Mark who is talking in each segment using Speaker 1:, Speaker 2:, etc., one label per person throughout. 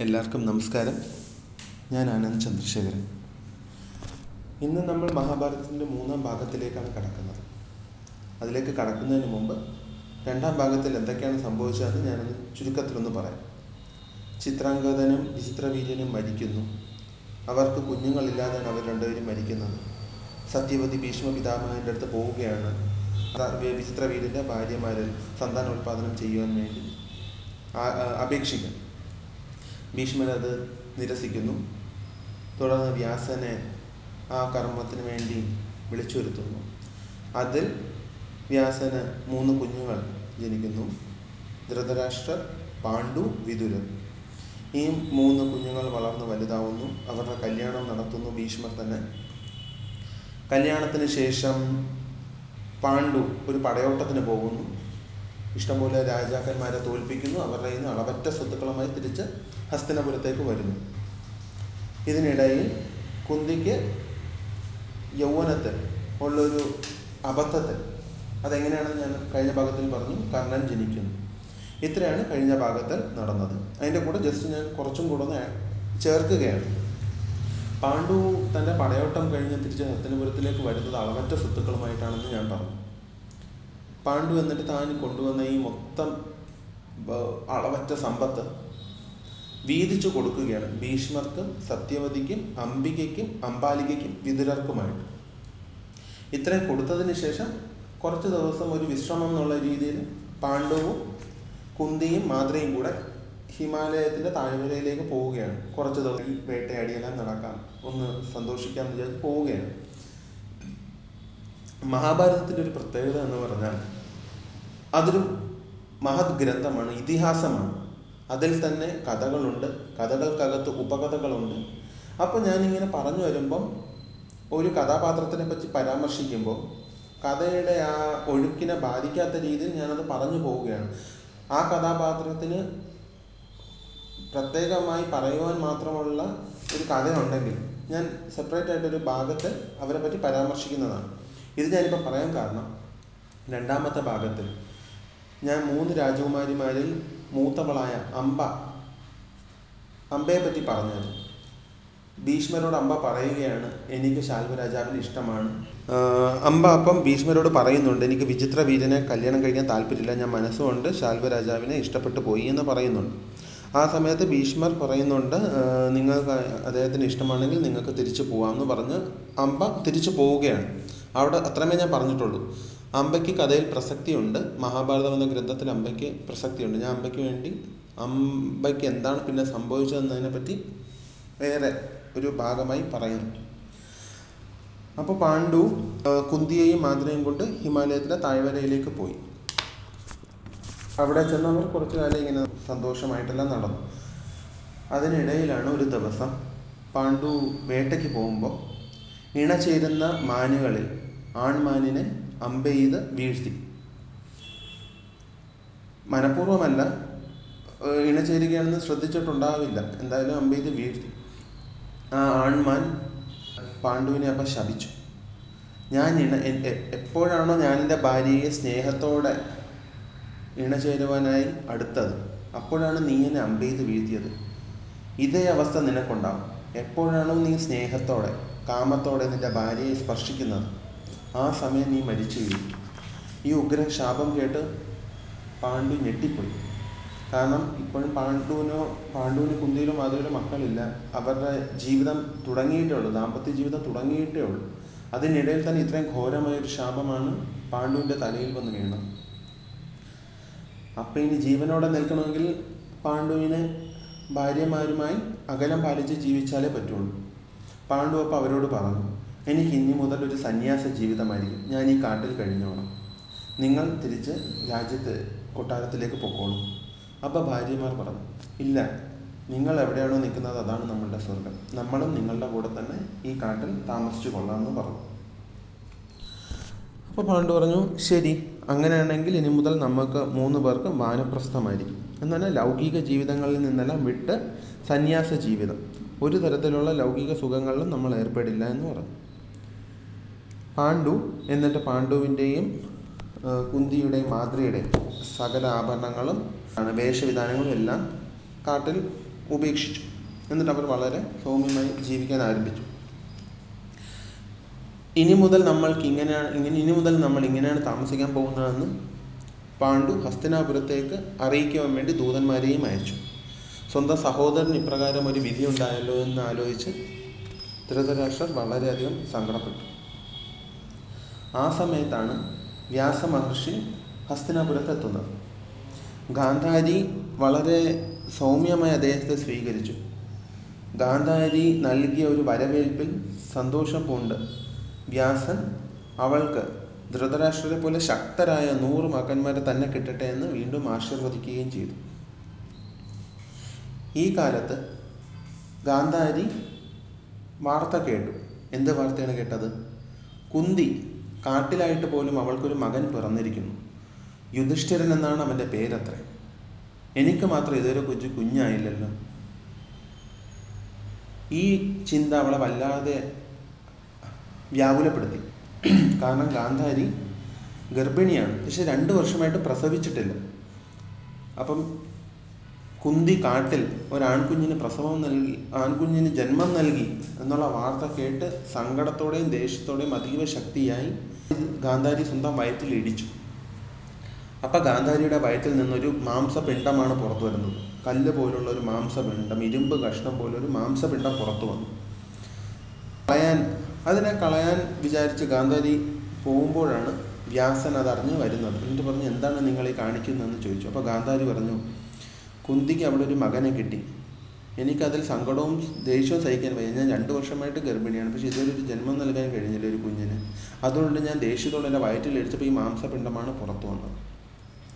Speaker 1: എല്ലാവർക്കും നമസ്കാരം. ഞാൻ ആനന്ദ് ചന്ദ്രശേഖരൻ. ഇന്ന് നമ്മൾ മഹാഭാരതത്തിന്റെ മൂന്നാം ഭാഗത്തിലേക്കാണ് കടക്കുന്നത്. അതിലേക്ക് കടക്കുന്നതിന് മുമ്പ് രണ്ടാം ഭാഗത്തിൽ എന്തൊക്കെയാണ് സംഭവിച്ചതെന്ന് ഞാനൊന്ന് ചുരുക്കത്തിലൊന്ന് പറയാം. ചിത്രാംഗതനും വിചിത്രവീര്യനും മരിക്കുന്നു. അവർക്ക് കുഞ്ഞുങ്ങളില്ലാതെയാണ് അവർ രണ്ടുപേരും മരിക്കുന്നത്. സത്യവതി ഭീഷ്മ പിതാമഹന്റെ അടുത്ത് പോവുകയാണ്. വിചിത്രവീര്യന്റെ ഭാര്യമാരിൽ സന്താനോൽപാദനം ചെയ്യുവാൻ വേണ്ടി അപേക്ഷിക്കും ഭീഷ്മർ അത് നിരസിക്കുന്നു. തുടർന്ന് വ്യാസനെ ആ കർമ്മത്തിന് വേണ്ടി വിളിച്ചു വരുത്തുന്നു അതിൽ വ്യാസന് മൂന്ന് കുഞ്ഞുങ്ങൾ ജനിക്കുന്നു. ധൃതരാഷ്ട്രർ പാണ്ഡു വിതുരൻ ഈ മൂന്ന് കുഞ്ഞുങ്ങൾ വളർന്ന് വലുതാവുന്നു. അവരുടെ കല്യാണം നടത്തുന്നു ഭീഷ്മർ തന്നെ. കല്യാണത്തിന് ശേഷം പാണ്ഡു ഒരു പടയോട്ടത്തിന് പോകുന്നു. ഇഷ്ടംപോലെ രാജാക്കന്മാരെ തോൽപ്പിക്കുന്നു. അവരുടെ കയ്യിൽ നിന്ന് അളവറ്റ സ്വത്തുക്കളുമായി തിരിച്ച് ഹസ്തിനപുരത്തേക്ക് വരുന്നു. ഇതിനിടയിൽ കുന്തിക്ക് യൗവനത്തിൽ ഉള്ളൊരു അബദ്ധത്തിൽ അതെങ്ങനെയാണെന്ന് ഞാൻ കഴിഞ്ഞ ഭാഗത്തിൽ പറഞ്ഞു. കർണൻ ജനിക്കുന്നു. ഇത്രയാണ് കഴിഞ്ഞ ഭാഗത്തിൽ നടന്നത്. അതിന്റെ കൂടെ ജസ്റ്റ് ഞാൻ കുറച്ചും കൂടെ ഒന്ന് ചേർക്കുകയാണ്. പാണ്ഡു തന്റെ പടയോട്ടം കഴിഞ്ഞ് തിരിച്ച് ഹസ്തിനപുരത്തിലേക്ക് വരുന്നത് അളവറ്റ സ്വത്തുക്കളുമായിട്ടാണെന്ന് ഞാൻ പറഞ്ഞു. പാണ്ഡു എന്നിട്ട് താൻ കൊണ്ടുവന്ന ഈ മൊത്തം അളവറ്റ സമ്പത്ത് വീതിച്ചു കൊടുക്കുകയാണ് ഭീഷ്മർക്കും സത്യവതിക്കും അംബികയ്ക്കും അംബാലികയ്ക്കും വിതുരർക്കുമായിട്ട്. ഇത്രയും കൊടുത്തതിന് ശേഷം കുറച്ച് ദിവസം ഒരു വിശ്രമം എന്നുള്ള രീതിയിൽ പാണ്ഡവും കുന്തിയും മാദ്രയും കൂടെ ഹിമാലയത്തിന്റെ താഴ്വരയിലേക്ക് പോവുകയാണ്. കുറച്ച് ദിവസം വേട്ടയാടിയെല്ലാം നടക്കാം ഒന്ന് സന്തോഷിക്കാം എന്ന് വിചാരിച്ച് പോവുകയാണ്. മഹാഭാരതത്തിന്റെ ഒരു പ്രത്യേകത എന്ന് പറഞ്ഞാൽ അതൊരു മഹത് ഗ്രന്ഥമാണ് ഇതിഹാസമാണ്. അതിൽ തന്നെ കഥകളുണ്ട് കഥകൾക്കകത്ത് ഉപകഥകളുണ്ട്. അപ്പോൾ ഞാനിങ്ങനെ പറഞ്ഞു വരുമ്പം ഒരു കഥാപാത്രത്തിനെ പറ്റി പരാമർശിക്കുമ്പോൾ കഥയുടെ ആ ഒഴുക്കിനെ ബാധിക്കാത്ത രീതിയിൽ ഞാനത് പറഞ്ഞു പോവുകയാണ്. ആ കഥാപാത്രത്തിന് പ്രത്യേകമായി പറയുവാൻ മാത്രമുള്ള ഒരു കഥയുണ്ടെങ്കിൽ ഞാൻ സെപ്പറേറ്റ് ആയിട്ടൊരു ഭാഗത്ത് അവരെ പറ്റി പരാമർശിക്കുന്നതാണ്. ഇത് ഞാനിപ്പോൾ പറയാൻ കാരണം രണ്ടാമത്തെ ഭാഗത്തിൽ ഞാൻ മൂന്ന് രാജകുമാരിമാരിൽ മൂത്തവളായ അംബ അമ്പയെ പറ്റി പറഞ്ഞത്. ഭീഷ്മരോട് അമ്പ പറയുകയാണ് എനിക്ക് ശാൽവ രാജാവിന് ഇഷ്ടമാണ് അംബ അപ്പം ഭീഷ്മരോട് പറയുന്നുണ്ട് എനിക്ക് വിചിത്ര വീരനെ കല്യാണം കഴിക്കാൻ താല്പര്യമില്ല. ഞാൻ മനസ്സുകൊണ്ട് ശാൽവ രാജാവിനെ ഇഷ്ടപ്പെട്ടു പോയി എന്ന് പറയുന്നുണ്ട്. ആ സമയത്ത് ഭീഷ്മർ പറയുന്നുണ്ട് നിങ്ങൾ നിങ്ങൾക്ക് അദ്ദേഹത്തിന് ഇഷ്ടമാണെങ്കിൽ നിങ്ങൾക്ക് തിരിച്ചു പോകാമെന്ന് പറഞ്ഞ് അമ്പ തിരിച്ചു പോവുകയാണ്. അവിടെ അത്രമേ ഞാൻ പറഞ്ഞിട്ടുള്ളൂ. അമ്പയ്ക്ക് കഥയിൽ പ്രസക്തിയുണ്ട്. മഹാഭാരതം എന്ന ഗ്രന്ഥത്തിൽ അമ്പയ്ക്ക് പ്രസക്തിയുണ്ട്. ഞാൻ അമ്പയ്ക്ക് വേണ്ടി അമ്പയ്ക്ക് എന്താണ് പിന്നെ സംഭവിച്ചതെന്നതിനെ പറ്റി വേറെ ഒരു ഭാഗമായി പറയുന്നു. അപ്പോൾ പാണ്ഡു കുന്തിയെയും മാതിരയും കൊണ്ട് ഹിമാലയത്തിലെ താഴ്വരയിലേക്ക് പോയി. അവിടെ ചെന്നവർ കുറച്ചു കാലം ഇങ്ങനെ സന്തോഷമായിട്ടെല്ലാം നടന്നു. അതിനിടയിലാണ് ഒരു ദിവസം പാണ്ഡു വേട്ടയ്ക്ക് പോകുമ്പോൾ ഇണ ചേരുന്ന മാനുകളിൽ ആൺമാനിനെ അമ്പെയ്ത് വീഴ്ത്തി. മനഃപൂർവമല്ല ഇണചേരുകയാണെന്ന് ശ്രദ്ധിച്ചിട്ടുണ്ടാവില്ല. എന്തായാലും അമ്പെയ്ത് വീഴ്ത്തി. ആ ആൺമാൻ പാണ്ഡുവിനെ അപ്പം ശപിച്ചു. ഞാൻ ഇണ എപ്പോഴാണോ ഞാൻ എന്റെ ഭാര്യയെ സ്നേഹത്തോടെ ഇണചേരുവാനായി അടുത്തത് അപ്പോഴാണ് നീ എന്നെ അമ്പെയ്ത് വീഴ്ത്തിയത്. ഇതേ അവസ്ഥ നിനക്കുണ്ടാവും. എപ്പോഴാണോ നീ സ്നേഹത്തോടെ കാമത്തോടെ നിന്റെ ഭാര്യയെ സ്പർശിക്കുന്നത്? ആ സമയം നീ മരിച്ചു വീഴും ഈ ഉഗ്രൻ ശാപം കേട്ട് പാണ്ഡു ഞെട്ടിപ്പോയി. കാരണം ഇപ്പോഴും പാണ്ഡുവിനോ പാണ്ഡുവിന് കുന്തിയിലോ മാധവിയിലോ മക്കളില്ല. അവരുടെ ജീവിതം തുടങ്ങിയിട്ടേ ഉള്ളൂ ദാമ്പത്യ ജീവിതം തുടങ്ങിയിട്ടേ ഉള്ളൂ അതിനിടയിൽ തന്നെ ഇത്രയും ഘോരമായ ഒരു ശാപമാണ് പാണ്ഡുവിന്റെ തലയിൽ വന്ന് വീണത്. അപ്പം ഇനി ജീവനോടെ നിൽക്കണമെങ്കിൽ പാണ്ഡുവിനെ ഭാര്യമാരുമായി അകലം പാലിച്ച് ജീവിച്ചാലേ പറ്റുള്ളൂ. പാണ്ഡു അപ്പം അവരോട് പറഞ്ഞു എനിക്ക് ഇനി മുതൽ ഒരു സന്യാസ ജീവിതമായിരിക്കും. ഞാൻ ഈ കാട്ടിൽ കഴിഞ്ഞോളാം. നിങ്ങൾ തിരിച്ച് രാജ്യത്ത് കൊട്ടാരത്തിലേക്ക് പൊക്കോളൂ. അപ്പോൾ ഭാര്യമാർ പറഞ്ഞു ഇല്ല നിങ്ങൾ എവിടെയാണോ നിൽക്കുന്നത് അതാണ് നമ്മളുടെ സ്വർഗം നമ്മളും നിങ്ങളുടെ കൂടെ തന്നെ ഈ കാട്ടിൽ താമസിച്ചു കൊള്ളാമെന്ന് പറഞ്ഞു. അപ്പോൾ പാണ്ഡു പറഞ്ഞു ശരി അങ്ങനെയാണെങ്കിൽ ഇനി മുതൽ നമുക്ക് മൂന്ന് പേർക്ക് വാനപ്രസ്ഥമായിരിക്കും. എന്നാൽ ലൗകിക ജീവിതങ്ങളിൽ നിന്നെല്ലാം വിട്ട് സന്യാസ ജീവിതം. ഒരു തരത്തിലുള്ള ലൗകിക സുഖങ്ങളിലും നമ്മൾ ഏർപ്പെടില്ല എന്ന് പറഞ്ഞു. പാണ്ഡു എന്നിട്ട് പാണ്ഡുവിന്റെയും കുന്തിയുടെയും മാതൃയുടെയും സകല ആഭരണങ്ങളും വേഷവിധാനങ്ങളും എല്ലാം കാട്ടിൽ ഉപേക്ഷിച്ചു. എന്നിട്ട് അവർ വളരെ സൗമ്യമായി ജീവിക്കാൻ ആരംഭിച്ചു. ഇനി മുതൽ നമ്മൾക്ക് ഇങ്ങനെയാണ് ഇങ്ങനെ ഇനി മുതൽ നമ്മൾ ഇങ്ങനെയാണ് താമസിക്കാൻ പോകുന്നതെന്ന് പാണ്ഡു ഹസ്തിനാപുരത്തേക്ക് അറിയിക്കുവാൻ വേണ്ടി ദൂതന്മാരെയും അയച്ചു. സ്വന്തം സഹോദരൻ ഇപ്രകാരം ഒരു വിധി ഉണ്ടായല്ലോ എന്ന് ആലോചിച്ച് ധൃതരാഷ്ട്രർ വളരെയധികം സങ്കടപ്പെട്ടു. ആ സമയത്താണ് വ്യാസമഹർഷി ഹസ്തിനാപുരത്തെത്തുന്നത്. ഗാന്ധാരി വളരെ സൗമ്യമായി അദ്ദേഹത്തെ സ്വീകരിച്ചു. ഗാന്ധാരി നൽകിയ ഒരു വരവേൽപ്പിൽ സന്തോഷം പൂണ്ട്. വ്യാസൻ അവൾക്ക് ധൃതരാഷ്ട്രരെ പോലെ ശക്തരായ നൂറ് മകന്മാരെ തന്നെ കിട്ടട്ടെ എന്ന് വീണ്ടും ആശീർവദിക്കുകയും ചെയ്തു. ഈ കാലത്ത് ഗാന്ധാരി വാർത്ത കേട്ടു. എന്ത് വാർത്തയാണ് കേട്ടത്? കുന്തി കാട്ടിലായിട്ട് പോലും അവൾക്കൊരു മകൻ പിറന്നിരിക്കുന്നു. യുധിഷ്ഠിരൻ എന്നാണ് അവന്റെ പേരത്ര. എനിക്ക് മാത്രം ഇതുവരെ കുഞ്ഞു കുഞ്ഞായില്ലല്ലോ. ഈ ചിന്ത അവളെ വല്ലാതെ വ്യാകുലപ്പെടുത്തി. കാരണം ഗാന്ധാരി ഗർഭിണിയാണ്. പക്ഷെ രണ്ട് വർഷമായിട്ട് പ്രസവിച്ചിട്ടില്ല. അപ്പം കുന്തി കാട്ടിൽ ഒരാൺകുഞ്ഞിന് പ്രസവം നൽകി ആൺകുഞ്ഞിന് ജന്മം നൽകി എന്നുള്ള വാർത്ത കേട്ട് സങ്കടത്തോടെയും ദേഷ്യത്തോടെയും അതീവ ശക്തിയായി ഗാന്ധാരി സ്വന്തം വയറ്റിൽ ഇടിച്ചു. അപ്പം ഗാന്ധാരിയുടെ വയറ്റിൽ നിന്നൊരു മാംസപിണ്ഡമാണ് പുറത്തു വരുന്നത്. കല്ല് പോലുള്ള ഒരു മാംസപിണ്ഡം ഇരുമ്പ് കഷ്ണം പോലൊരു മാംസപിണ്ഡം പുറത്തു വന്നു. കളയാൻ അതിനെ കളയാൻ വിചാരിച്ച് ഗാന്ധാരി പോകുമ്പോഴാണ് വ്യാസൻ അതറിഞ്ഞ് വരുന്നത്. എന്നിട്ട് പറഞ്ഞു എന്താണ് നിങ്ങൾ ഈ കാണിക്കുന്നതെന്ന് ചോദിച്ചു. അപ്പോൾ ഗാന്ധാരി പറഞ്ഞു കുന്തിക്ക് അവിടെ ഒരു മകനെ കിട്ടി. എനിക്കതിൽ സങ്കടവും ദേഷ്യവും സഹിക്കാൻ വയ്യ. ഞാൻ രണ്ട് വർഷമായിട്ട് ഗർഭിണിയാണ്. പക്ഷേ ഇതുവരെ ഒരു ജന്മം നൽകാൻ കഴിഞ്ഞില്ല ഒരു കുഞ്ഞിന്. അതുകൊണ്ട് ഞാൻ ദേഷ്യത്തോടെ എന്റെ എടുത്തപ്പോൾ ഈ മാംസപിണ്ഡമാണ് പുറത്തു വന്നത്.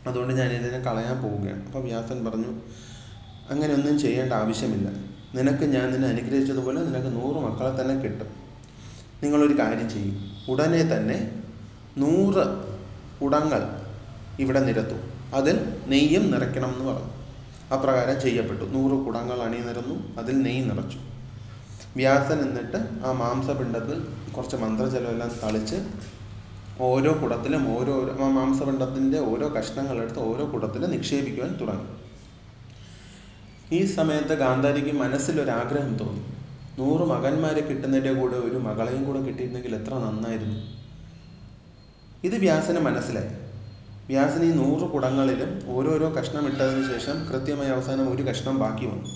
Speaker 1: അതുകൊണ്ട് ഞാൻ ഇതിനെ കളയാൻ പോവുകയാണ്. അപ്പോൾ വ്യാസൻ പറഞ്ഞു അങ്ങനെയൊന്നും ചെയ്യേണ്ട ആവശ്യമില്ല. നിനക്ക് ഞാൻ നിന്നെ അനുഗ്രഹിച്ചതുപോലെ നിനക്ക് നൂറ് മക്കളെ തന്നെ കിട്ടും. നിങ്ങളൊരു കാര്യം ചെയ്യും. ഉടനെ തന്നെ നൂറ് കുടങ്ങൾ ഇവിടെ നിരത്തും. അതിൽ നെയ്യും നിറയ്ക്കണം എന്ന് പറഞ്ഞു. അപ്രകാരം ചെയ്യപ്പെട്ടു. നൂറ് കുടങ്ങൾ അണിനിരന്നു അതിൽ നെയ് നിറച്ചു. വ്യാസൻ എന്നിട്ട് ആ മാംസപിണ്ഡത്തിൽ കുറച്ച് മന്ത്രജലമെല്ലാം തളിച്ച് ഓരോ കുടത്തിലും ഓരോ മാംസപിണ്ഡത്തിന്റെ ഓരോ കഷ്ണങ്ങളെടുത്ത് ഓരോ കുടത്തിലും നിക്ഷേപിക്കുവാൻ തുടങ്ങി. ഈ സമയത്ത് ഗാന്ധാരിക്ക് മനസ്സിലൊരാഗ്രഹം തോന്നി. നൂറ് മകന്മാരെ കിട്ടുന്നതിന്റെ കൂടെ ഒരു മകളെയും കൂടെ കിട്ടിയിരുന്നെങ്കിൽ എത്ര നന്നായിരുന്നു. ഇത് വ്യാസന് മനസ്സിലായി. വ്യാസൻ ഈ നൂറ് കുടങ്ങളിലും ഓരോരോ കഷ്ണം ഇട്ടതിന് ശേഷം കൃത്യമായി അവസാനം ഒരു കഷ്ണം ബാക്കി വന്നു.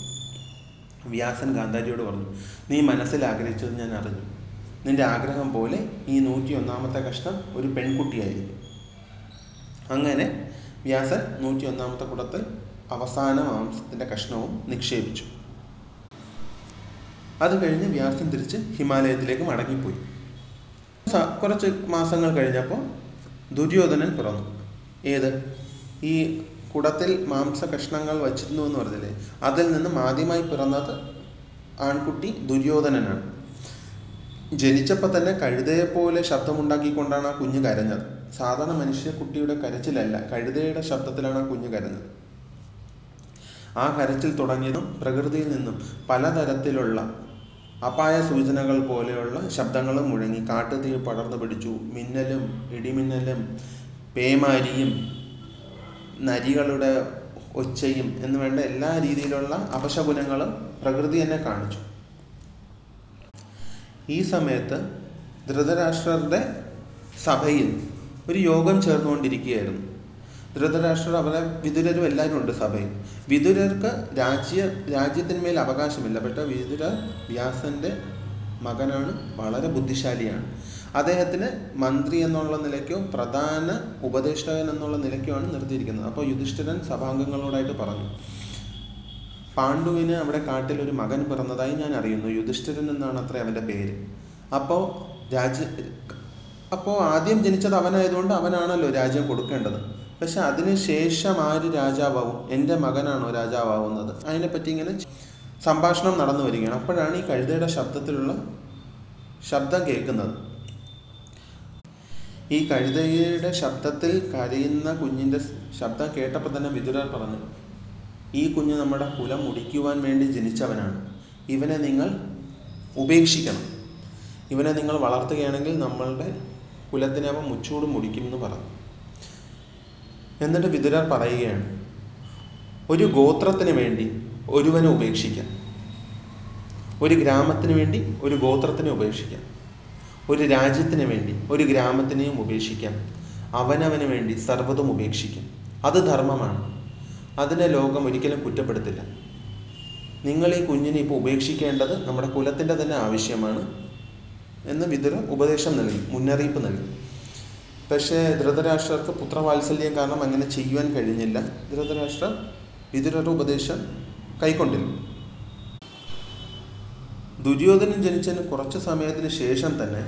Speaker 1: വ്യാസൻ ഗാന്ധാരിയോട് പറഞ്ഞു നീ മനസ്സിൽ ആഗ്രഹിച്ചത് ഞാൻ അറിഞ്ഞു. നിന്റെ ആഗ്രഹം പോലെ ഈ നൂറ്റി ഒന്നാമത്തെ കഷ്ണം ഒരു പെൺകുട്ടിയായിരുന്നു. അങ്ങനെ വ്യാസൻ നൂറ്റി ഒന്നാമത്തെ കുടത്തിൽ അവസാന മാംസത്തിന്റെ കഷ്ണവും നിക്ഷേപിച്ചു. അത് കഴിഞ്ഞ് വ്യാസൻ തിരിച്ച് ഹിമാലയത്തിലേക്ക് മടങ്ങിപ്പോയി. കുറച്ച് മാസങ്ങൾ കഴിഞ്ഞപ്പോൾ ദുര്യോധനൻ പിറന്നു. ഏത്? ഈ കുടത്തിൽ മാംസ കഷ്ണങ്ങൾ വച്ചിരുന്നു എന്ന് പറഞ്ഞില്ലേ? അതിൽ നിന്നും ആദ്യമായി പിറന്നത് ആൺകുട്ടി ദുര്യോധനനാണ്. ജനിച്ചപ്പോൾ തന്നെ കഴുതയെ പോലെ ശബ്ദമുണ്ടാക്കിക്കൊണ്ടാണ് ആ കുഞ്ഞ് കരഞ്ഞത്. സാധാരണ മനുഷ്യ കുട്ടിയുടെ കരച്ചിലല്ല കഴുതയുടെ ശബ്ദത്തിലാണ് ആ കുഞ്ഞ് കരഞ്ഞത്. ആ കരച്ചിൽ തുടങ്ങിയതും പ്രകൃതിയിൽ നിന്നും പലതരത്തിലുള്ള അപായ സൂചനകൾ പോലെയുള്ള ശബ്ദങ്ങളും മുഴങ്ങി കാട്ടുതീ പടർന്നു പിടിച്ചു. മിന്നലും ഇടിമിന്നലും പേമാരിയും നരികളുടെ ഒച്ചയും എന്ന് വേണ്ട എല്ലാ രീതിയിലുള്ള അപശകുനങ്ങളും പ്രകൃതി തന്നെ കാണിച്ചു. ഈ സമയത്ത് ധൃതരാഷ്ട്രരുടെ സഭയിൽ ഒരു യോഗം ചേർന്നുകൊണ്ടിരിക്കുകയായിരുന്നു. ധൃതരാഷ്ട്രർ അവരെ വിതുരരും എല്ലാവരും ഉണ്ട് സഭയിൽ. വിതുരർക്ക് രാജ്യ രാജ്യത്തിന്മേൽ അവകാശമില്ല. പക്ഷേ വിതുരർ വ്യാസന്റെ മകനാണ് വളരെ ബുദ്ധിശാലിയാണ്. അദ്ദേഹത്തിന് മന്ത്രി എന്നുള്ള നിലയ്ക്കോ പ്രധാന ഉപദേഷ്ടാവൻ എന്നുള്ള നിലയ്ക്കോ ആണ് നിർത്തിയിരിക്കുന്നത്. അപ്പോൾ യുധിഷ്ഠിരൻ സഭാംഗങ്ങളോടായിട്ട് പറഞ്ഞു പാണ്ഡുവിന് അവിടെ കാട്ടിൽ ഒരു മകൻ പിറന്നതായി ഞാൻ അറിയുന്നു. യുധിഷ്ഠിരൻ എന്നാണ് അത്ര അവന്റെ പേര്. അപ്പോൾ രാജ അപ്പോൾ ആദ്യം ജനിച്ചത് അവനായതുകൊണ്ട് അവനാണല്ലോ രാജ്യം കൊടുക്കേണ്ടത്. പക്ഷെ അതിന് ശേഷം ആര് രാജാവാകും എന്റെ മകനാണോ രാജാവാകുന്നത് അതിനെപ്പറ്റി ഇങ്ങനെ സംഭാഷണം നടന്നു വരികയാണ്. അപ്പോഴാണ് ഈ കഴുതയുടെ ശബ്ദത്തിലുള്ള ശബ്ദം കേൾക്കുന്നത്. ഈ കഴുതയുടെ ശബ്ദത്തിൽ കരയുന്ന കുഞ്ഞിന്റെ ശബ്ദം കേട്ടപ്പോൾ തന്നെ വിതുരർ പറഞ്ഞു ഈ കുഞ്ഞ് നമ്മുടെ കുലം മുടിക്കുവാൻ വേണ്ടി ജനിച്ചവനാണ്. ഇവനെ നിങ്ങൾ ഉപേക്ഷിക്കണം. ഇവനെ നിങ്ങൾ വളർത്തുകയാണെങ്കിൽ നമ്മളുടെ കുലത്തിനെ അവൻ മുച്ചൂട് മുടിക്കുമെന്ന് പറഞ്ഞു. എന്നിട്ട് വിതുരർ പറയുകയാണ് ഒരു ഗോത്രത്തിന് വേണ്ടി ഒരുവനെ ഉപേക്ഷിക്കാം. ഒരു ഗ്രാമത്തിന് വേണ്ടി ഒരു ഗോത്രത്തിനെ ഉപേക്ഷിക്കാം. ഒരു രാജ്യത്തിന് വേണ്ടി ഒരു ഗ്രാമത്തിനെയും ഉപേക്ഷിക്കാം. അവനവന് വേണ്ടി സർവതും ഉപേക്ഷിക്കും. അത് ധർമ്മമാണ്. അതിനെ ലോകം ഒരിക്കലും കുറ്റപ്പെടുത്തില്ല. നിങ്ങൾ ഈ കുഞ്ഞിനെ ഇപ്പോൾ ഉപേക്ഷിക്കേണ്ടത് നമ്മുടെ കുലത്തിന്റെ തന്നെ ആവശ്യമാണ് എന്ന് വിതുര ഉപദേശം നൽകി മുന്നറിയിപ്പ് നൽകി. പക്ഷേ ധൃതരാഷ്ട്രർക്ക് പുത്രവാത്സല്യം കാരണം അങ്ങനെ ചെയ്യുവാൻ കഴിഞ്ഞില്ല. ധൃതരാഷ്ട്രർ വിതുരരുടെ ഉപദേശം കൈക്കൊണ്ടില്ല. ദുര്യോധനൻ ജനിച്ചതിന് കുറച്ച് സമയത്തിന് ശേഷം തന്നെ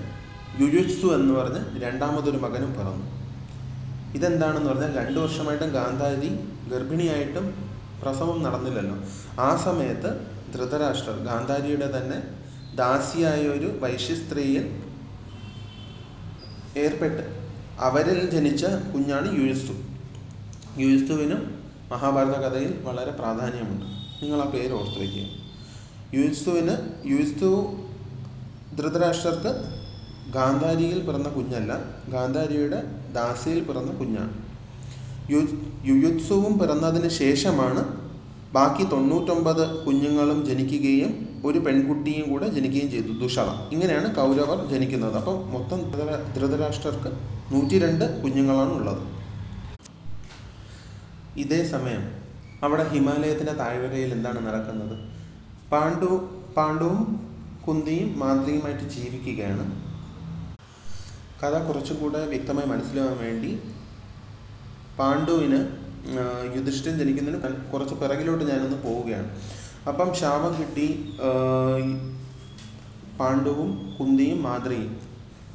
Speaker 1: യുയുത്സു എന്ന് പറഞ്ഞ് രണ്ടാമതൊരു മകനും പിറന്നു. ഇതെന്താണെന്ന് പറഞ്ഞാൽ രണ്ട് വർഷമായിട്ടും ഗാന്ധാരി ഗർഭിണിയായിട്ടും പ്രസവം നടന്നില്ലല്ലോ. ആ സമയത്ത് ധൃതരാഷ്ട്രർ ഗാന്ധാരിയുടെ തന്നെ ദാസിയായ ഒരു വൈശ്യസ്ത്രീയിൽ ഏർപ്പെട്ട് അവരിൽ ജനിച്ച കുഞ്ഞാണ് യുയുസ്തു യുയുസ്തുവിനും മഹാഭാരത കഥയിൽ വളരെ പ്രാധാന്യമുണ്ട്. നിങ്ങൾ ആ പേര് ഓർത്ത് വയ്ക്കുക യുയുസ്തുവിന് യുസ്തു ധൃതരാഷ്ട്രർക്ക് ഗാന്ധാരിയിൽ പിറന്ന കുഞ്ഞല്ല ഗാന്ധാരിയുടെ ദാസിയിൽ പിറന്ന കുഞ്ഞാണ്. യു യുയുത്സുവും പിറന്നതിന് ശേഷമാണ് ബാക്കി തൊണ്ണൂറ്റൊമ്പത് കുഞ്ഞുങ്ങളും ജനിക്കുകയും ഒരു പെൺകുട്ടിയും കൂടെ ജനിക്കുകയും ചെയ്തു ദുഷള. ഇങ്ങനെയാണ് കൗരവർ ജനിക്കുന്നത്. അപ്പം മൊത്തം ധൃത ധൃതരാഷ്ട്രർക്ക് നൂറ്റി രണ്ട് കുഞ്ഞുങ്ങളാണ് ഉള്ളത്. ഇതേ സമയം അവിടെ ഹിമാലയത്തിന്റെ താഴ്വരയിൽ എന്താണ് നടക്കുന്നത്? പാണ്ഡു പാണ്ഡുവും കുന്തിയും മാന്ത്രികമായിട്ട് ജീവിക്കുകയാണ്. കഥ കുറച്ചും കൂടെ വ്യക്തമായി മനസ്സിലാവാൻ വേണ്ടി പാണ്ഡുവിന് യുധിഷ്ഠിരൻ ജനിക്കുന്നതിന് കുറച്ച് പിറകിലോട്ട് ഞാനൊന്ന് പോവുകയാണ്. അപ്പം ശാപം കിട്ടി പാണ്ഡുവും കുന്തിയും മാദ്രിയും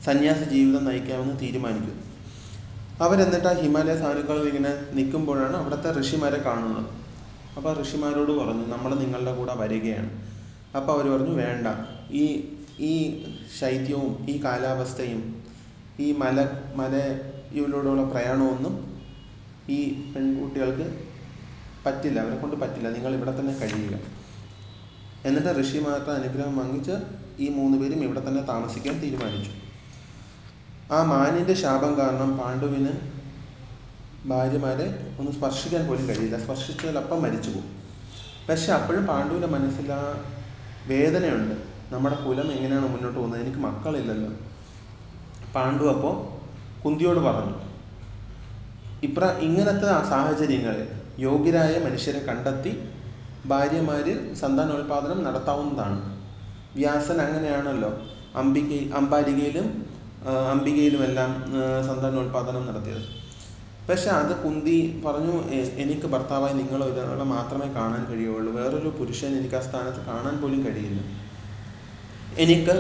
Speaker 1: സന്യാസ ജീവിതം നയിക്കാമെന്ന് തീരുമാനിക്കുന്നു. അവരെന്നിട്ട് ആ ഹിമാലയ സാനുക്കളിൽ ഇങ്ങനെ നിൽക്കുമ്പോഴാണ് അവിടുത്തെ ഋഷിമാരെ കാണുന്നത്. അപ്പോൾ ഋഷിമാരോട് പറഞ്ഞു നമ്മൾ നിങ്ങളുടെ കൂടെ വരികയാണ്. അപ്പോൾ അവർ പറഞ്ഞു വേണ്ട. ഈ ഈ ശൈത്യവും ഈ കാലാവസ്ഥയും ഈ മല മലയിലൂടെയുള്ള പ്രയാണമൊന്നും ഈ പെൺകുട്ടികൾക്ക് പറ്റില്ല. അവരെ കൊണ്ട് പറ്റില്ല. നിങ്ങൾ ഇവിടെ തന്നെ കഴിയുക. എന്നിട്ട് ഋഷിമാരുടെ അനുഗ്രഹം വാങ്ങിച്ച് ഈ മൂന്ന് പേരും ഇവിടെ തന്നെ താമസിക്കാൻ തീരുമാനിച്ചു. ആ മാനിന്റെ ശാപം കാരണം പാണ്ഡുവിന് ഭാര്യമാരെ ഒന്ന് സ്പർശിക്കാൻ പോലും കഴിയില്ല. സ്പർശിച്ചാൽ അപ്പം മരിച്ചു പോകും പക്ഷെ അപ്പോഴും പാണ്ഡുവിന്റെ മനസ്സിൽ ആ വേദനയുണ്ട്. നമ്മുടെ കുലം എങ്ങനെയാണ് മുന്നോട്ട് പോകുന്നത്? എനിക്ക് മക്കളില്ലല്ലോ. പാണ്ഡു അപ്പോൾ കുന്തിയോട് പറഞ്ഞു ഇപ്ര ഇങ്ങനത്തെ സാഹചര്യങ്ങളിൽ യോഗ്യരായ മനുഷ്യരെ കണ്ടെത്തി ഭാര്യമാരിൽ സന്താനോൽപാദനം നടത്താവുന്നതാണ്. വ്യാസൻ അങ്ങനെയാണല്ലോ. അംബിക അമ്പാരികയിലും അംബികയിലുമെല്ലാം സന്താനോൽപാദനം നടത്തിയത്. പക്ഷെ അത് കുന്തി പറഞ്ഞു എനിക്ക് ഭർത്താവായി നിങ്ങൾ ഒരാളെ മാത്രമേ കാണാൻ കഴിയുള്ളൂ. വേറൊരു പുരുഷൻ എനിക്ക് ആ സ്ഥാനത്ത് കാണാൻ പോലും കഴിയില്ല. എനിക്ക്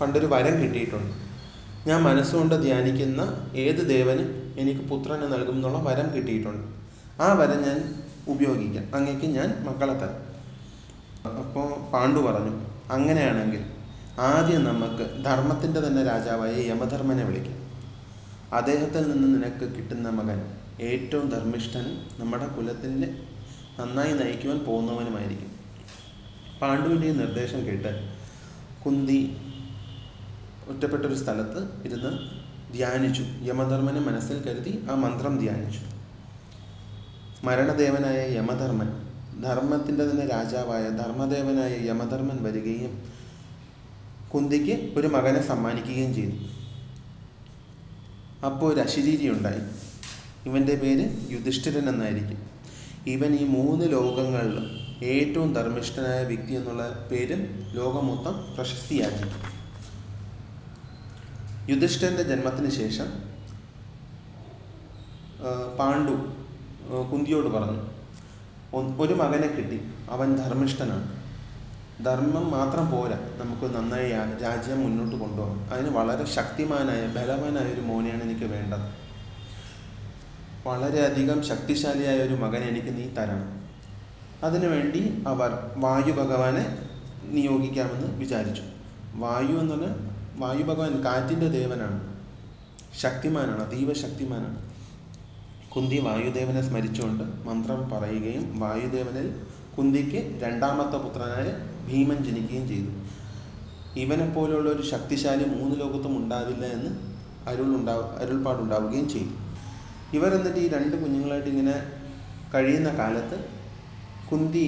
Speaker 1: പണ്ടൊരു വരം കിട്ടിയിട്ടുണ്ട്. ഞാൻ മനസ്സുകൊണ്ട് ധ്യാനിക്കുന്ന ഏത് ദേവനും എനിക്ക് പുത്രനെ നൽകും എന്നുള്ള വരം കിട്ടിയിട്ടുണ്ട്. ആ വരം ഞാൻ ഉപയോഗിക്കാം. അങ്ങേക്ക് ഞാൻ മക്കളെ തരാം. അപ്പോൾ പാണ്ഡു പറഞ്ഞു അങ്ങനെയാണെങ്കിൽ ആദ്യം നമുക്ക് ധർമ്മത്തിന്റെ തന്നെ രാജാവായ യമധർമ്മനെ വിളിക്കാം. അദ്ദേഹത്തിൽ നിന്ന് നിനക്ക് കിട്ടുന്ന മകൻ ഏറ്റവും ധർമ്മിഷ്ഠനും നമ്മുടെ കുലത്തിന്റെ നന്നായി നയിക്കുവാൻ പോകുന്നവനുമായിരിക്കും. പാണ്ഡുവിന്റെ ഈ നിർദ്ദേശം കേട്ട് കുന്തി ഒറ്റപ്പെട്ടൊരു സ്ഥലത്ത് ഇരുന്ന് ധ്യാനിച്ചു. യമധർമ്മനെ മനസ്സിൽ കരുതി ആ മന്ത്രം ധ്യാനിച്ചു. മരണദേവനായ യമധർമ്മൻ ധർമ്മത്തിന്റെ തന്നെ രാജാവായ ധർമ്മദേവനായ യമധർമ്മൻ വരികയും കുന്തിക്ക് ഒരു മകനെ സമ്മാനിക്കുകയും ചെയ്തു. അപ്പോൾ ഒരു അശരീരി ഉണ്ടായി. ഇവന്റെ പേര് യുധിഷ്ഠിരൻ എന്നായിരിക്കും. ഇവൻ ഈ മൂന്ന് ലോകങ്ങളിലും ഏറ്റവും ധർമ്മിഷ്ഠനായ വ്യക്തി എന്നുള്ള പേര് ലോകം മൊത്തം പ്രശസ്തിയാർജിക്കും യുധിഷ്ഠിരന്റെ ജന്മത്തിന് ശേഷം പാണ്ഡു കുന്തിയോട് പറഞ്ഞു ഒരു മകനെ കിട്ടി. അവൻ ധർമ്മിഷ്ഠനാണ്. ധർമ്മം മാത്രം പോരാ. നമുക്ക് നന്നായി രാജ്യം മുന്നോട്ട് കൊണ്ടുപോകാം അതിന് വളരെ ശക്തിമാനായ ബലവാനായ ഒരു മോനെയാണ് എനിക്ക് വേണ്ടത്. വളരെയധികം ശക്തിശാലിയായ ഒരു മകനെ എനിക്ക് നീ തരണം. അതിനുവേണ്ടി അവർ വായു ഭഗവാനെ നിയോഗിക്കാമെന്ന് വിചാരിച്ചു. വായു എന്ന് പറഞ്ഞാൽ വായു ഭഗവാൻ കാറ്റിന്റെ ദേവനാണ്. ശക്തിമാനാണ് അതീവ ശക്തിമാനാണ്. കുന്തി വായുദേവനെ സ്മരിച്ചുകൊണ്ട് മന്ത്രം പറയുകയും വായുദേവനിൽ കുന്തിക്ക് രണ്ടാമത്തെ പുത്രനായ ഭീമൻ ജനിക്കുകയും ചെയ്തു. ഇവനെപ്പോലുള്ള ഒരു ശക്തിശാലി മൂന്ന് ലോകത്തും ഉണ്ടാവില്ല എന്ന് അരുളുണ്ടാവും അരുൾപ്പാടുണ്ടാവുകയും ചെയ്തു. ഇവർ എന്നിട്ട് ഈ രണ്ട് കുഞ്ഞുങ്ങളായിട്ട് ഇങ്ങനെ കഴിയുന്ന കാലത്ത് കുന്തി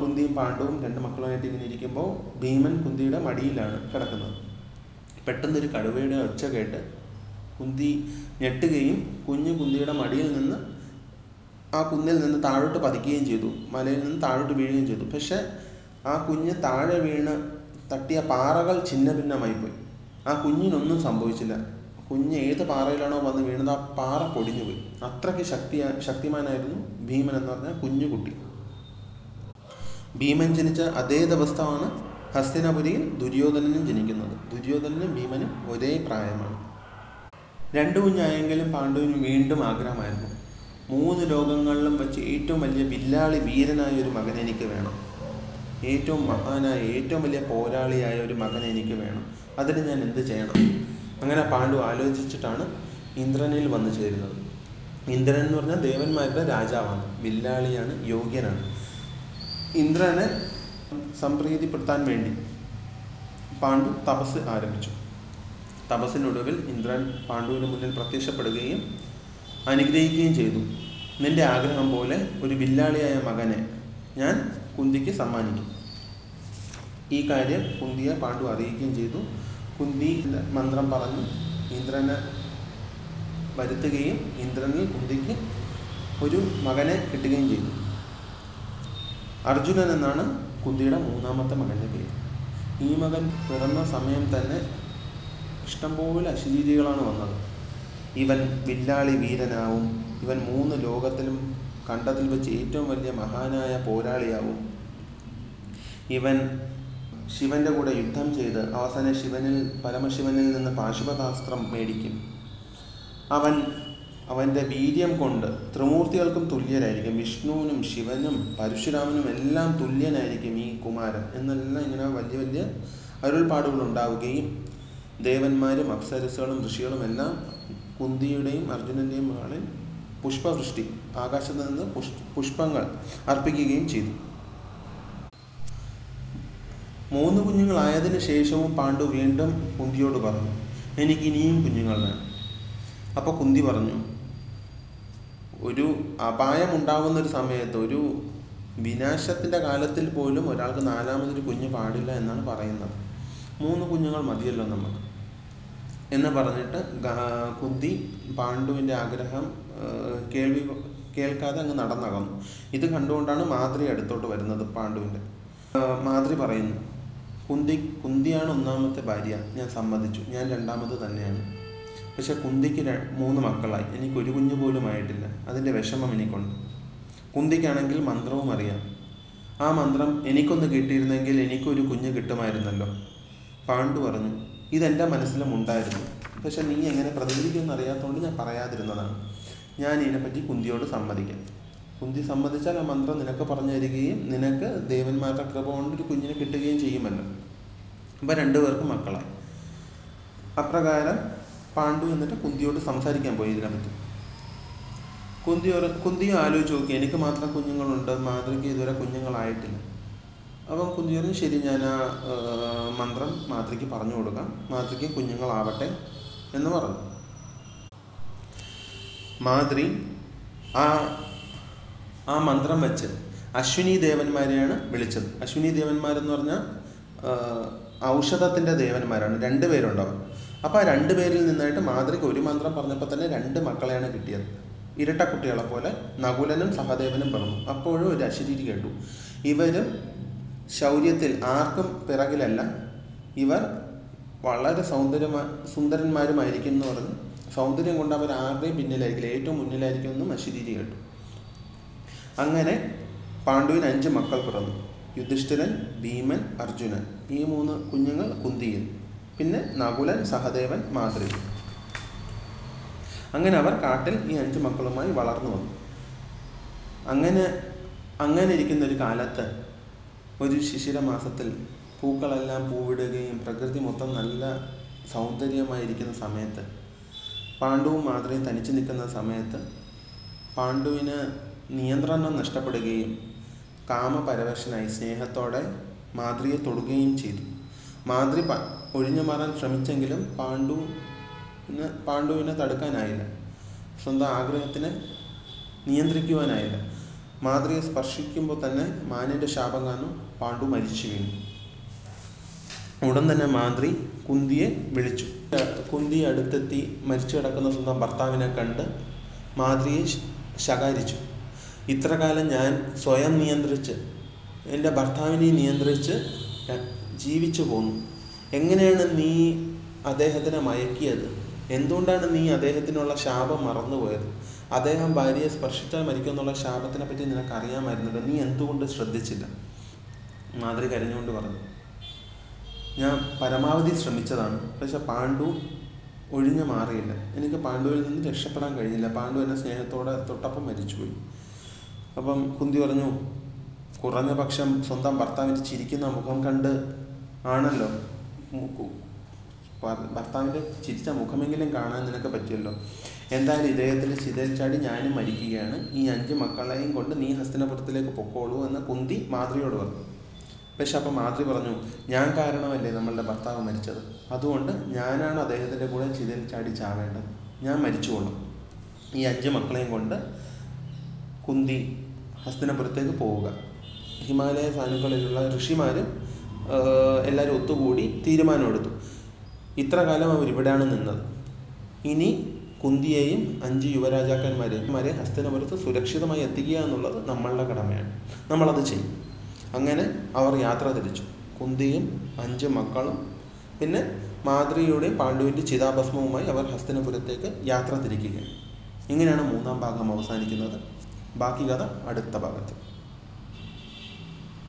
Speaker 1: കുന്തിയും പാണ്ഡവും രണ്ട് മക്കളുമായിട്ട് ഇങ്ങനെ ഇരിക്കുമ്പോൾ ഭീമൻ കുന്തിയുടെ മടിയിലാണ് കിടക്കുന്നത്. പെട്ടെന്നൊരു കടുവയുടെ ഒച്ച കേട്ട് കുന്തി ഞെട്ടുകയും കുഞ്ഞു കുന്തിയുടെ മടിയിൽ നിന്ന് ആ കുന്നിൽ നിന്ന് താഴോട്ട് പതിക്കുകയും ചെയ്തു. മലയിൽ നിന്ന് താഴോട്ട് വീഴുകയും ചെയ്തു. പക്ഷെ ആ കുഞ്ഞ് താഴെ വീണ് തട്ടിയ പാറകൾ ഛിന്ന ഭിന്നമായി പോയി. ആ കുഞ്ഞിനൊന്നും സംഭവിച്ചില്ല. കുഞ്ഞ് ഏത് പാറയിലാണോ വന്ന് വീണത് ആ പാറ പൊടിഞ്ഞു പോയി. അത്രയ്ക്ക് ശക്തി ശക്തിമാനായിരുന്നു ഭീമൻ എന്ന് പറഞ്ഞ കുഞ്ഞു കുട്ടി. ഭീമൻ ജനിച്ച അതേ ദിവസമാണ് ഹസ്തിനപുരിയിൽ ദുര്യോധനനും ജനിക്കുന്നത്. ദുര്യോധനനും ഭീമനും ഒരേ പ്രായമാണ്. രണ്ടു കുഞ്ഞായെങ്കിലും പാണ്ഡുവിന് വീണ്ടും ആഗ്രഹമായിരുന്നു. മൂന്ന് ലോകങ്ങളിലും വെച്ച് ഏറ്റവും വലിയ വില്ലാളി വീരനായ ഒരു മകൻ എനിക്ക് വേണം. ഏറ്റവും മഹാനായ ഏറ്റവും വലിയ പോരാളിയായ ഒരു മകനെ എനിക്ക് വേണം. അതിന് ഞാൻ എന്ത് ചെയ്യണം? അങ്ങനെ പാണ്ഡു ആലോചിച്ചിട്ടാണ് ഇന്ദ്രനിൽ വന്നു ചേരുന്നത്. ഇന്ദ്രൻ എന്ന് പറഞ്ഞാൽ ദേവന്മാരുടെ രാജാവാണ്. വില്ലാളിയാണ് യോഗ്യനാണ്. ഇന്ദ്രനെ സംപ്രീതിപ്പെടുത്താൻ വേണ്ടി പാണ്ഡു തപസ് ആരംഭിച്ചു. തപസ്സിനൊടുവിൽ ഇന്ദ്രൻ പാണ്ഡുവിന് മുന്നിൽ പ്രത്യക്ഷപ്പെടുകയും അനുഗ്രഹിക്കുകയും ചെയ്തു. നിന്റെ ആഗ്രഹം പോലെ ഒരു വില്ലാളിയായ മകനെ ഞാൻ കുന്തിക്ക് സമ്മാനിക്കും. ഈ കാര്യം കുന്തിയെ പാണ്ഡു അറിയിക്കുകയും ചെയ്തു. കുന്തി മന്ത്രം പറഞ്ഞ് ഇന്ദ്രനെ വരുത്തുകയും ഇന്ദ്രനിൽ കുന്തിക്ക് ഒരു മകനെ കിട്ടുകയും ചെയ്തു. അർജുനൻ എന്നാണ് കുന്തിയുടെ മൂന്നാമത്തെ മകന്റെ പേര്. ഈ മകൻ പിറന്ന സമയം തന്നെ ഇഷ്ടംപോലെ അശരീരികളാണ് വന്നത്. ഇവൻ വില്ലാളി വീരനാവും. ഇവൻ മൂന്ന് ലോകത്തിലും കണ്ടതിൽ വെച്ച് ഏറ്റവും വലിയ മഹാനായ പോരാളിയാവും. ഇവൻ ശിവന്റെ കൂടെ യുദ്ധം ചെയ്ത് അവസാനം ശിവനിൽ പരമശിവനിൽ നിന്ന് പാശുപതാസ്ത്രം മേടിക്കും. അവൻ അവന്റെ വീര്യം കൊണ്ട് ത്രിമൂർത്തികൾക്കും തുല്യരായിരിക്കും. വിഷ്ണുവിനും ശിവനും പരശുരാമനും എല്ലാം തുല്യനായിരിക്കും ഈ കുമാരൻ. എന്നെല്ലാം ഇങ്ങനെ വലിയ വലിയ അരുൾപ്പാടുകൾ ഉണ്ടാവുകയും ദേവന്മാരും അപ്സരസുകളും ഋഷികളും എല്ലാം കുന്തിയുടെയും അർജുനന്റെയും മകളിൽ പുഷ്പവൃഷ്ടി ആകാശത്ത് നിന്ന് പുഷ് പുഷ്പങ്ങൾ അർപ്പിക്കുകയും ചെയ്തു. മൂന്ന് കുഞ്ഞുങ്ങളായതിനു ശേഷവും പാണ്ഡു വീണ്ടും കുന്തിയോട് പറഞ്ഞു എനിക്ക് ഇനിയും കുഞ്ഞുങ്ങൾ വേണം. അപ്പോൾ കുന്തി പറഞ്ഞു ഒരു അപായമുണ്ടാകുന്ന ഒരു സമയത്ത് ഒരു വിനാശത്തിന്റെ കാലത്തിൽ പോലും ഒരാൾക്ക് നാലാമതൊരു കുഞ്ഞ് പാടില്ല എന്നാണ് പറയുന്നത്. മൂന്ന് കുഞ്ഞുങ്ങൾ മതിയല്ലോ നമുക്ക്. എന്ന് പറഞ്ഞിട്ട് കുന്തി പാണ്ഡുവിന്റെ ആഗ്രഹം കേൾവി കേൾക്കാതെ അങ്ങ് നടന്നകന്നു. ഇത് കണ്ടുകൊണ്ടാണ് മാതൃ അടുത്തോട്ട് വരുന്നത് പാണ്ഡുവിന്റെ മാതൃ പറയുന്നു കുന്തി കുന്തിയാണ് ഒന്നാമത്തെ ഭാര്യ. ഞാൻ സമ്മതിച്ചു. ഞാൻ രണ്ടാമത് തന്നെയാണ്. പക്ഷെ കുന്തിക്ക് മൂന്ന് മക്കളായി. എനിക്ക് ഒരു കുഞ്ഞു പോലും ആയിട്ടില്ല. അതിന്റെ വിഷമം എനിക്കുണ്ട്. കുന്തിക്കാണെങ്കിൽ മന്ത്രവും അറിയാം. ആ മന്ത്രം എനിക്കൊന്ന് കിട്ടിയിരുന്നെങ്കിൽ എനിക്കൊരു കുഞ്ഞ് കിട്ടുമായിരുന്നല്ലോ. പാണ്ഡു പറഞ്ഞു ഇതെന്റെ മനസ്സിലും ഉണ്ടായിരുന്നു. പക്ഷെ നീ എങ്ങനെ പ്രതികരിക്കുമെന്ന് അറിയാത്തതുകൊണ്ട് ഞാൻ പറയാതിരുന്നതാണ്. ഞാൻ ഇതിനെപ്പറ്റി കുന്തിയോട് സമ്മതിക്കാം. കുന്തി സമ്മതിച്ചാൽ ആ മന്ത്രം നിനക്ക് പറഞ്ഞു തരികയും നിനക്ക് ദേവന്മാരുടെ കൃപ കൊണ്ട് ഒരു കുഞ്ഞിനെ കിട്ടുകയും ചെയ്യുമല്ലോ അപ്പം രണ്ടുപേർക്കും മക്കളായി. അപ്രകാരം പാണ്ഡു എന്നിട്ട് കുന്തിയോട് സംസാരിക്കാൻ പോയി ഇതിനെപ്പറ്റി കുന്തിയോട് കുന്തിയും ആലോചിച്ച് നോക്കി എനിക്ക് മാത്രം കുഞ്ഞുങ്ങളുണ്ട് മാതൃക്ക് ഇതുവരെ കുഞ്ഞുങ്ങളായിട്ടില്ല. അപ്പം കുന്തി ശരി ഞാൻ ആ, മന്ത്രം മാതൃക്ക് പറഞ്ഞു കൊടുക്കാം. മാതൃക്ക് കുഞ്ഞുങ്ങളാവട്ടെ എന്ന് പറഞ്ഞു. മാതൃ ആ ആ മന്ത്രം വെച്ച് അശ്വിനി ദേവന്മാരെയാണ് വിളിച്ചത്. അശ്വിനി ദേവന്മാരെന്ന് പറഞ്ഞാൽ ഔഷധത്തിന്റെ ദേവന്മാരാണ്. രണ്ട് പേരുണ്ടവർ അപ്പോൾ ആ രണ്ട് പേരിൽ നിന്നായിട്ട് മാതൃക ഒരു മന്ത്രം പറഞ്ഞപ്പോൾ തന്നെ രണ്ട് മക്കളെയാണ് കിട്ടിയത്. ഇരട്ട കുട്ടികളെ പോലെ നകുലനും സഹദേവനും പിറന്നു. അപ്പോഴും ഒരു അശരീരി കേട്ടു. ഇവരും ശൗര്യത്തിൽ ആർക്കും പിറകിലല്ല. ഇവർ വളരെ സൗന്ദര്യമാ സുന്ദരന്മാരുമായിരിക്കും എന്ന് പറഞ്ഞ്. സൗന്ദര്യം കൊണ്ട് അവർ ആരുടെയും പിന്നിലായിരിക്കില്ല. ഏറ്റവും മുന്നിലായിരിക്കും എന്നും കേട്ടു. അങ്ങനെ പാണ്ഡുവിന് അഞ്ച് മക്കൾ പിറന്നു. യുധിഷ്ഠിരൻ ഭീമൻ അർജുനൻ. ഈ മൂന്ന് കുഞ്ഞുങ്ങൾ കുന്തിയിൽ പിന്നെ നകുലൻ സഹദേവൻ മാതൃ അങ്ങനെ അവർ കാട്ടിൽ ഈ അഞ്ച് മക്കളുമായി വളർന്നു വന്നു. അങ്ങനെ അങ്ങനെ ഇരിക്കുന്ന ഒരു കാലത്ത് ഒരു ശിശിര മാസത്തിൽ പൂക്കളെല്ലാം പൂവിടുകയും പ്രകൃതി മൊത്തം നല്ല സൗന്ദര്യമായിരിക്കുന്ന സമയത്ത് പാണ്ഡുവും മാതൃയും തനിച്ച് നിൽക്കുന്ന സമയത്ത് പാണ്ഡുവിന് നിയന്ത്രണം നഷ്ടപ്പെടുകയും കാമപരവശനായി സ്നേഹത്തോടെ മാതൃയെ തൊടുകയും ചെയ്തു. മാതൃ ഒഴിഞ്ഞു മാറാൻ ശ്രമിച്ചെങ്കിലും പാണ്ഡുവിന് പാണ്ഡുവിനെ തടുക്കാനായില്ല. സ്വന്തം ആഗ്രഹത്തിനെ നിയന്ത്രിക്കുവാനായില്ല. മാതൃയെ സ്പർശിക്കുമ്പോൾ തന്നെ മാനിന്റെ ശാപം കാരണം പാണ്ഡു മരിച്ചു വീണു. ഉടൻ തന്നെ മാതൃ കുന്തിയെ വിളിച്ചു. കുന്തി അടുത്തെത്തി മരിച്ചു കിടക്കുന്ന സ്വന്തം ഭർത്താവിനെ കണ്ട് മാതൃയെ ശകാരിച്ചു. ഇത്ര കാലം ഞാൻ സ്വയം നിയന്ത്രിച്ച് എന്റെ ഭർത്താവിനെ നിയന്ത്രിച്ച് ജീവിച്ചു പോന്നു. എങ്ങനെയാണ് നീ അദ്ദേഹത്തിനെ മയക്കിയത്? എന്തുകൊണ്ടാണ് നീ അദ്ദേഹത്തിനുള്ള ശാപം മറന്നുപോയത്? അദ്ദേഹം ഭാര്യയെ സ്പർശിച്ചാൽ മരിക്കുമെന്നുള്ള ശാപത്തിനെ പറ്റി നിനക്ക് അറിയാമായിരുന്നല്ലോ നീ എന്തുകൊണ്ട് ശ്രദ്ധിച്ചില്ല? മാതൃ കരഞ്ഞുകൊണ്ട് പറഞ്ഞു. ഞാൻ പരമാവധി ശ്രമിച്ചതാണ്. പക്ഷെ പാണ്ഡു ഒഴിഞ്ഞു മാറിയില്ല. എനിക്ക് പാണ്ഡുവിൽ നിന്ന് രക്ഷപ്പെടാൻ കഴിഞ്ഞില്ല പാണ്ഡു എന്നെ സ്നേഹത്തോടെ തൊട്ടപ്പം മരിച്ചുപോയി. അപ്പം കുന്തി പറഞ്ഞു കുറഞ്ഞ പക്ഷം സ്വന്തം ഭർത്താവിന്റെ ചിരിക്കുന്ന മുഖം കണ്ട് ആണല്ലോ. ഭർത്താവിന്റെ ചിരിച്ച മുഖമെങ്കിലും കാണാൻ നിനക്ക് പറ്റിയല്ലോ എന്തായാലും ഇദ്ദേഹത്തിന്റെ ചിതയിൽ ചാടി ഞാനും മരിക്കുകയാണ്. ഈ അഞ്ച് മക്കളെയും കൊണ്ട് നീ ഹസ്തിനപുരത്തിലേക്ക് പൊക്കോളൂ എന്ന് കുന്തി മാതൃയോട് പറഞ്ഞു. പക്ഷെ അപ്പം മാതൃ പറഞ്ഞു ഞാൻ കാരണമല്ലേ നമ്മളുടെ ഭർത്താവ് മരിച്ചത്? അതുകൊണ്ട് ഞാനാണ് അദ്ദേഹത്തിന്റെ കൂടെ ചിതയിൽ ചാടി ചാവേണ്ടത്. ഞാൻ മരിച്ചുകൊള്ളാം. ഈ അഞ്ച് മക്കളെയും കൊണ്ട് കുന്തി ഹസ്തിനപുരത്തേക്ക് പോവുക. ഹിമാലയ സാനുക്കളിലുള്ള ഋഷിമാർ എല്ലാവരും ഒത്തുകൂടി തീരുമാനമെടുത്തു. ഇത്ര കാലം അവർ ഇവിടെയാണ് നിന്നത്. ഇനി കുന്തിയെയും അഞ്ച് യുവരാജാക്കന്മാരെയും മാരെ ഹസ്തിനപുരത്ത് സുരക്ഷിതമായി എത്തിക്കുക എന്നുള്ളത് നമ്മളുടെ കടമയാണ്. നമ്മളത് ചെയ്യും. അങ്ങനെ അവർ യാത്ര തിരിച്ചു. കുന്തിയും അഞ്ച് മക്കളും പിന്നെ മാതൃയുടെയും പാണ്ഡുവിന്റെ ചിതാഭസ്മവുമായി അവർ ഹസ്തിനപുരത്തേക്ക് യാത്ര തിരിക്കുകയാണ്. ഇങ്ങനെയാണ് മൂന്നാം ഭാഗം അവസാനിക്കുന്നത്. ബാക്കി കഥ അടുത്ത ഭാഗത്ത്